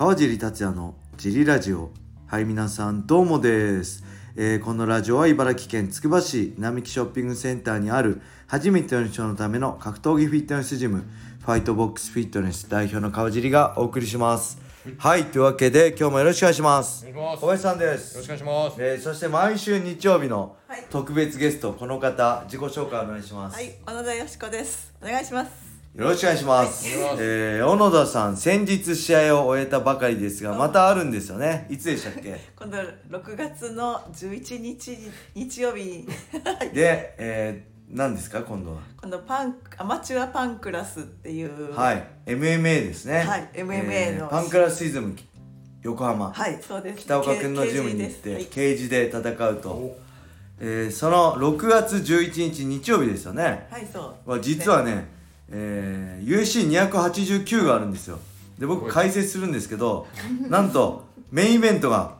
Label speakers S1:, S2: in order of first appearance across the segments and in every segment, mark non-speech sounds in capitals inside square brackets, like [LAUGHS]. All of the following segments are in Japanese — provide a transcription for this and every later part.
S1: 川尻達也のジリラジオ。はい皆さんどうもです、えーこのラジオは茨城県つくば市並木ショッピングセンターにある初めての人のための格闘技フィットネスジムファイトボックスフィットネス代表の川尻がお送りします。はい。というわけで今日もよろしくお願いします。小林さんで
S2: よろ
S1: す
S2: しくお願いします。
S1: えーそして毎週日曜日の
S3: はい。
S1: 特別ゲストこの方自己紹介お願いします、
S3: はい、小野田よしこです。お願いします。
S1: よろしくお願いします。
S2: はい
S1: えー小野田さん、先日試合を終えたばかりですが、またあるんですよね。いつでしたっけ？[LAUGHS]
S3: 今度6月の11日日曜日に
S1: で、えー、何ですか、今度は。
S3: 今度パンアマチュアパンクラスっていう
S1: はい、MMA ですね。
S3: はい MMA の
S1: パンクラスイズム横浜。
S3: はいそうです。
S1: 北岡君のジムに行って、
S3: ケージです
S1: ケージで戦うと。えー、その6月11日日曜日ですよね。
S3: はい、はい、そう。
S1: は実はね、えー、USC289 があるんですよで僕解説するんですけどなんとメインイベントが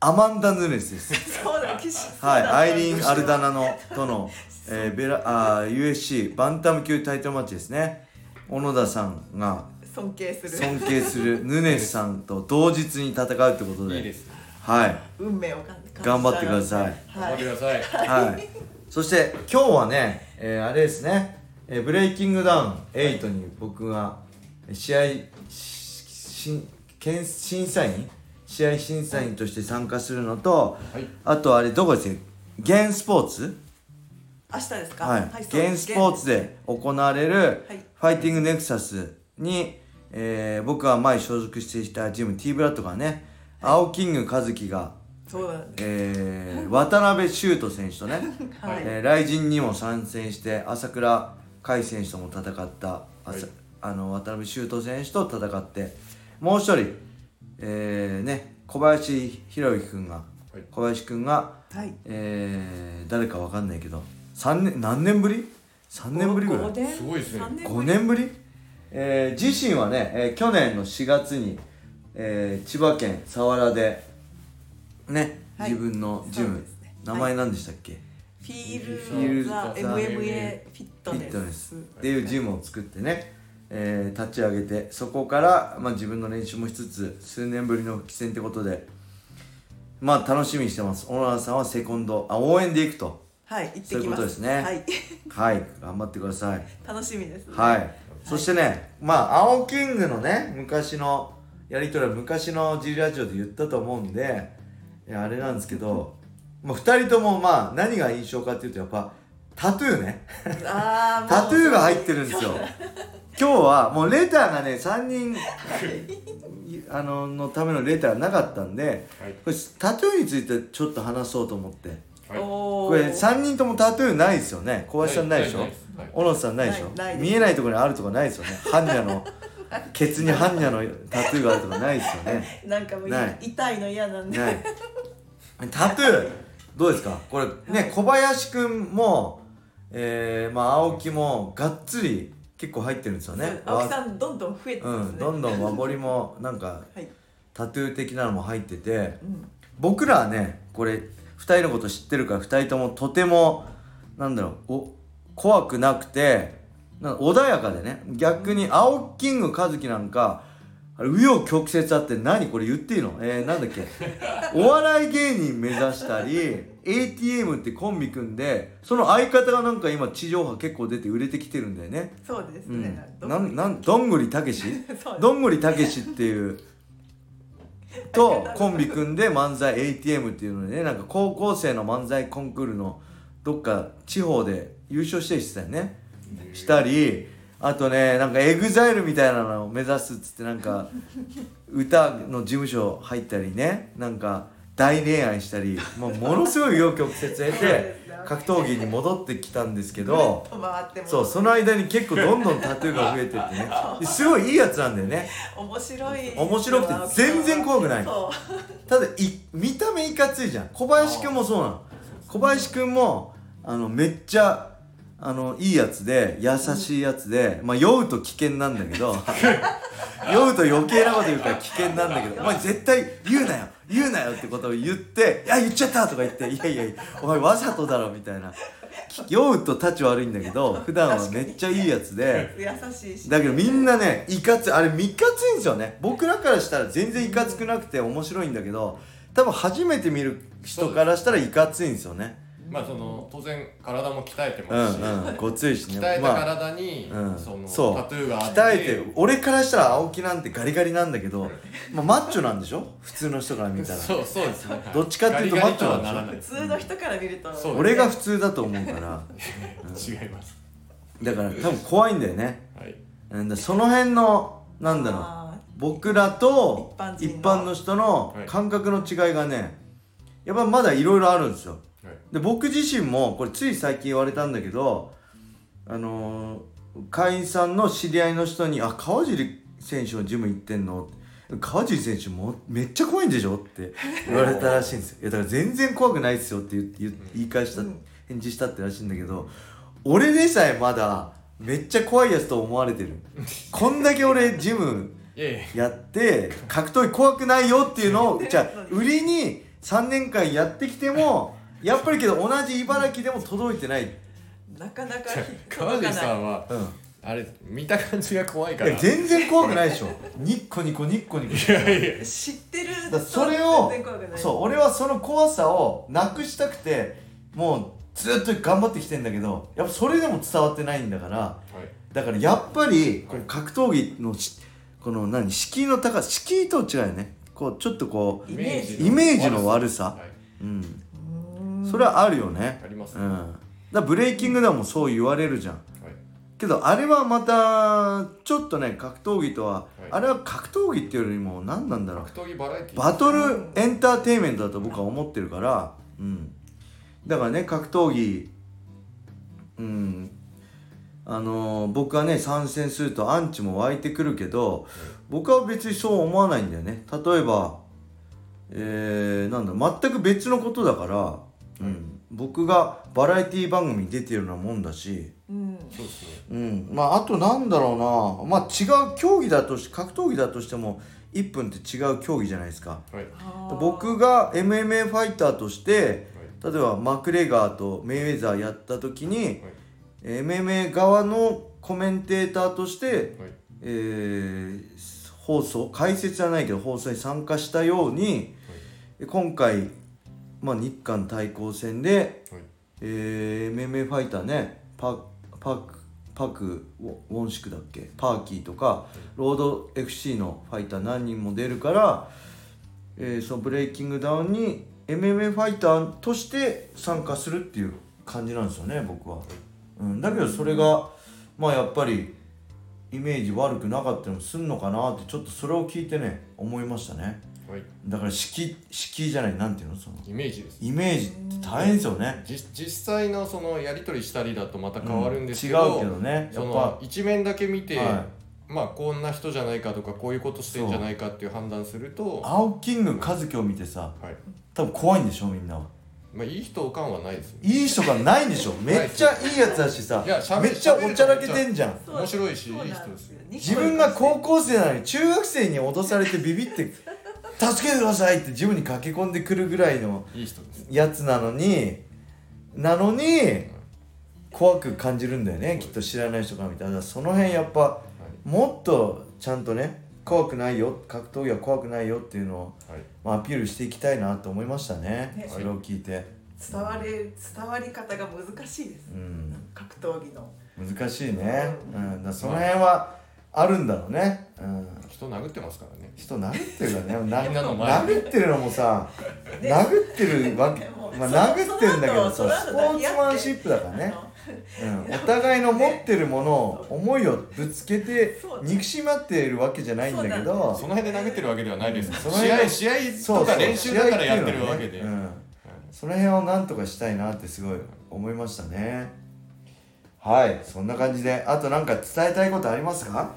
S1: アマンダ・ヌネスです [LAUGHS]
S3: そうだ、岸。
S1: はいアイリーン・アルダナのとの、えーベラあー USC バンタム級タイトルマッチですね小野田さんが
S3: 尊敬する。
S1: 尊敬するヌネスさんと同日に戦うってことで
S2: いいです。
S1: はい
S3: 運命を感じ
S1: 頑張ってください
S3: はい。
S2: 頑張ってください。
S1: はい。そして今日はね、えーあれですね、えーブレイキングダウン8に僕が試合し審査員試合審査員として参加するのと、
S2: はい。
S1: あとあれどこですか？ゲンスポーツ？
S3: 明日ですか？
S1: はい、
S3: そう
S1: ゲンスポーツで行われる
S3: はい。
S1: ファイティングネクサスに、えー僕は前所属していたジム T ブラッドがね、青キング和樹が
S3: そうだ。
S1: えー渡辺修斗選手とね、[LAUGHS]
S3: はい。
S1: えー、雷神にも参戦して朝倉海選手とも戦った、あさあの渡辺修斗選手と戦ってもう一人、えーね、小林宏之君が、
S2: はい。
S1: 小林君が、
S3: はい。
S1: えー誰かわかんないけど三年何年ぶり ?3 年ぶりぐらい。
S2: すごいですね。
S3: 三年
S1: 5年ぶり、えー自身はね、えー去年の4月に、えー千葉県佐原でね、
S3: はい。
S1: 自分のジム、
S3: ね。
S1: 名前何でしたっけ、
S3: フィー
S1: フィール
S3: ルザ
S1: ザ
S3: MMA フィッ
S1: フ
S3: トネ
S1: ィットネス
S3: ス。
S1: っていうジムを作ってね、えー立ち上げてそこから、まあ、自分の練習もしつつ数年ぶりの復帰戦ってことでまあ楽しみにしてます小野田さんはセコンドあ応援で行くと
S3: はい、行って。
S1: そういうことですね
S3: はい。
S1: はい頑張ってください
S3: 楽しみです。
S1: はい、そしてねまあ青キングのね昔のやり取りは昔の G ラジオで言ったと思うんであれなんですけど、まあ、2人ともまあ何が印象かっていうとやっぱタトゥーね。[LAUGHS] タトゥーが入ってるんですよ。今日はもうレターがね3人あののためのレターなかったんで
S2: はい。
S1: これタトゥーについてちょっと話そうと思って。
S2: はい。
S1: これ3人ともタトゥーないですよね。小林さんないでしょ？
S2: はい。
S1: 小野さんないでしょ？見えないところにあるとかないですよね。般若の [LAUGHS] ケツに般若のタトゥーがあるとかないですよね。[LAUGHS]
S3: なんかもう痛いの嫌なんで。
S1: ない。タトゥーどうですか？これね小林くんもえー、まあ青木もがっつり結構入ってるんですよね
S3: 青木さんどんどん増えて
S1: う
S3: ますね。
S1: んどんどん和彫りも [LAUGHS] なんか
S3: はい。
S1: タトゥー的なのも入ってて
S3: うん。
S1: 僕らはねこれ2人のこと知ってるから2人ともとてもなんだろうお怖くなくて穏やかでね逆に青キング和樹なんかあれ紆余曲折あって何これ言っていいの？えー、なんだっけ？[LAUGHS] お笑い芸人目指したり ATM ってコンビ組んでその相方がなんか今地上波結構出て売れてきてるんだよね。
S3: そうですね。
S1: うん。
S3: ど
S1: なんなんどんぐりたけし？[LAUGHS] どんぐりたけしっていうとコンビ組んで漫才 ATM っていうのでねなんか高校生の漫才コンクールのどっか地方で優勝したりしてたよね。したりあとねなんか EXILE みたいなのを目指すっつってなんか歌の事務所入ったりねなんか大恋愛したりもうものすごい紆余曲折経て格闘技に戻ってきたんですけどそうその間に結構どんどんタトゥーが増えてってね。で [LAUGHS] すごいいいやつなんだよね。
S3: 面白い。
S1: 面白くて全然怖くないただい見た目いかついじゃん。小林くんもそうなの。小林くんもあのめっちゃあのいいやつで優しいやつでまあ酔うと危険なんだけど [LAUGHS] 酔うと余計なこと言うから危険なんだけどお前絶対言うなよ言うなよってことを言って「いや言っちゃった!」とか言って「いやいやお前わざとだろ」みたいな。酔うと立ち悪いんだけど普段はめっちゃいいやつで
S3: 優しいし。
S1: だけどみんなねいかつあれいかついんですよね。僕らからしたら全然いかつくなくて面白いんだけど多分初めて見る人からしたらいかついんですよね
S2: まあその当然体も鍛えて
S1: う
S2: ますし、
S1: んうん。ごついしね。
S2: 鍛えた
S1: まあ
S2: 体に、
S1: うん。
S2: その
S1: そう。
S2: タトゥーがあって。
S1: 鍛えてる俺からしたら青木なんてガリガリなんだけど、まあ、マッチョなんでしょ？普通の人から見たら。
S2: そうそうですね。
S1: どっちかっていうと
S2: ガリガリとは
S1: マッチョな
S2: んらない。
S3: 普通の人から見ると。
S2: そう
S1: 俺が普通だと思うから。[LAUGHS]
S2: 違います。
S1: だから多分怖いんだよね。
S2: はい。
S1: うん。だその辺のなんだろう。
S3: あ
S1: 僕らと
S3: 一般人の。
S1: 人の
S2: はい。
S1: 感覚の違いがねやっぱまだいろいろあるんですよ
S2: はい。
S1: で僕自身もこれつい最近言われたんだけどあのー会員さんの知り合いの人に「あ川尻選手のジム行ってんの?」川尻選手もめっちゃ怖いんでしょ?」って言われたらしいんですよ。いやだから全然怖くないっすよって言言言い返した、
S3: うん
S1: 返事したってらしいんだけど俺でさえまだめっちゃ怖いやつと思われてる。こんだけ俺 [LAUGHS] ジム
S2: や
S1: って格闘技怖くないよっていうのをじゃあ売りに3年間やってきてもやっぱりけど同じ茨城でも届いてない、
S3: ーなかなか
S2: 川尻さんは
S1: うん、
S2: あれ見た感じが怖いから。
S1: いや全然怖くないでしょ。ニッコニコニッコニコ
S2: いやいや。
S3: 知ってる
S1: だからそれを
S3: 全然怖くない。
S1: そう俺はその怖さをなくしたくてもうずっと頑張ってきてんだけどやっぱそれでも伝わってないんだから
S2: はい。
S1: だからやっぱりこう格闘技のしこの何敷居の高さ敷居と違うよね。こうちょっとこ
S3: イメージ
S1: イメージの悪さ。
S2: はい、
S1: うんそれはあるよね。
S2: ありますね、
S1: うん。だブレイキングダウンもそう言われるじゃん。
S2: はい。
S1: けどあれはまたちょっとね格闘技とは、
S2: い。
S1: あれは格闘技っていうよりも何なんだろう。
S2: 格闘技バラエティ
S1: バトルエンターテインメントだと僕は思ってるから、うん、だからね格闘技。うん。あのー僕はね参戦するとアンチも湧いてくるけど僕は別にそう思わないんだよね。例えばえー、なんだ全く別のことだから、うん、僕がバラエティ番組に出てるようなもんだし、
S3: うん。
S2: そうですね。
S1: うん、まああとなんだろうな。まあ違う競技だとし格闘技だとしても1分って違う競技じゃないですか。
S2: はい。
S1: 僕が MMA ファイターとして例えばマクレガーとメイウェザーやった時に、MMA 側のコメンテーターとして、
S2: はい。
S1: えー放送解説じゃないけど放送に参加したように、今回、まあ、日韓対抗戦で、
S2: はい。
S1: えー MMA ファイターねパパクパクウォウォンシクだっけパーキーとかロード FC のファイター何人も出るから、えーそのブレイキングダウンに MMA ファイターとして参加するっていう感じなんですよね僕は、うん、だけどそれがまあやっぱりイメージ悪くなかったりもすんのかなってちょっとそれを聞いてね思いましたね
S2: はい。
S1: だから敷敷居じゃないなんていうのその？
S2: イメージです。
S1: イメージって大変ですよね。
S2: じ実際のそのやり取りしたりだとまた変わるんですけど、
S1: うん。違うけどね。
S2: そ
S1: やっ
S2: の一面だけ見て、
S1: は
S2: まあこんな人じゃないかとかこういうことしてんじゃないかっていう判断すると、
S1: 青キング和樹を見てさ
S2: はい。
S1: 多分怖いんでしょみんなは。
S2: まあ、いい人感はないですね。
S1: いい人がないんでしょ。めっちゃいいやつだしさめっちゃおちゃらけてんじゃん。
S2: 面白いしいい人ですよ。
S1: 自分が高校生なのに中学生に脅されてビビって「助けてください」ってジムに駆け込んでくるぐらいの
S2: いい人です。
S1: やつなのになのに怖く感じるんだよねきっと知らない人から見たら。その辺やっぱもっとちゃんとね怖くないよ格闘技は怖くないよっていうのを、
S2: はい。
S1: まあ、アピールしていきたいなと思いましたね。
S3: ね。
S1: それを聞いて、
S3: 伝わる伝わり方が難しいです。
S1: うん、
S3: 格闘技の。
S1: 難しいね、うん、だからその辺はあるんだろうね、うん、
S2: 人殴ってますからね。
S1: 人殴ってるからね。[LAUGHS] 殴ってるのもさ
S3: ね
S1: 殴ってるわけまあ
S3: そ
S1: 殴ってるんだけど
S3: その後
S1: さスポーツマンシップだからね、うん、お互いの持ってるものを思いをぶつけて憎しまっているわけじゃないんだけど
S2: その辺で殴ってるわけではないです、
S1: その辺で
S2: 試合試合とか練習だからやってるわけで、
S1: うん、その辺をなんとかしたいなってすごい思いましたね。はい。そんな感じであとなんか伝えたいことありますか？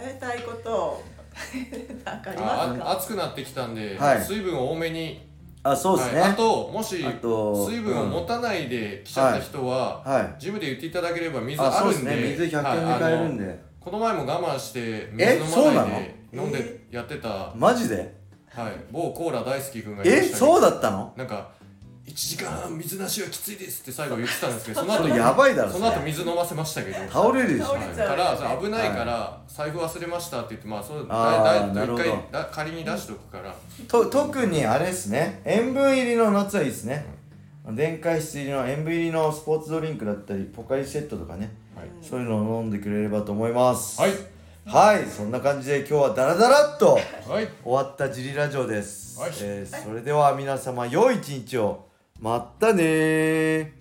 S3: 伝えたいこと。[LAUGHS] なんかありますか？
S2: 暑くなってきたんで、
S1: はい。
S2: 水分を多めに、
S1: あそうですね、
S2: はい。あともし
S1: あと
S2: 水分を持たないで来ちゃった人は、
S1: はい。
S2: ジムで言っていただければ水
S1: あ
S2: るんで
S1: ね。水100円で
S2: はい
S1: 買えるんで、
S2: この前も我慢して
S1: え
S2: 水飲まないで飲んでやってた、
S1: マジで？
S2: はい、某コーラ大好き君がいま
S1: え
S2: したけど
S1: そうだったの？
S2: なんか1時間水なしはきついですって最後言ってたんですけど [LAUGHS] その後
S1: やばいだろ
S2: その後水飲ませましたけど。
S1: 倒れるでしょ
S3: 倒れちゃう。
S2: から危ないから財布忘れましたって言ってまあそうだいだ一回だ仮に出しとくから。
S1: と特にあれですね。塩分入りの夏はいいですね。電解質入りの塩分入りのスポーツドリンクだったりポカリセットとかね。
S2: はい。
S1: そういうのを飲んでくれればと思います。
S2: はい。
S1: はい。そんな感じで今日はダラダラっと
S2: はい。
S1: 終わったジリラジオです、
S2: はい。
S1: えーそれでは皆様良い一日をまったねー。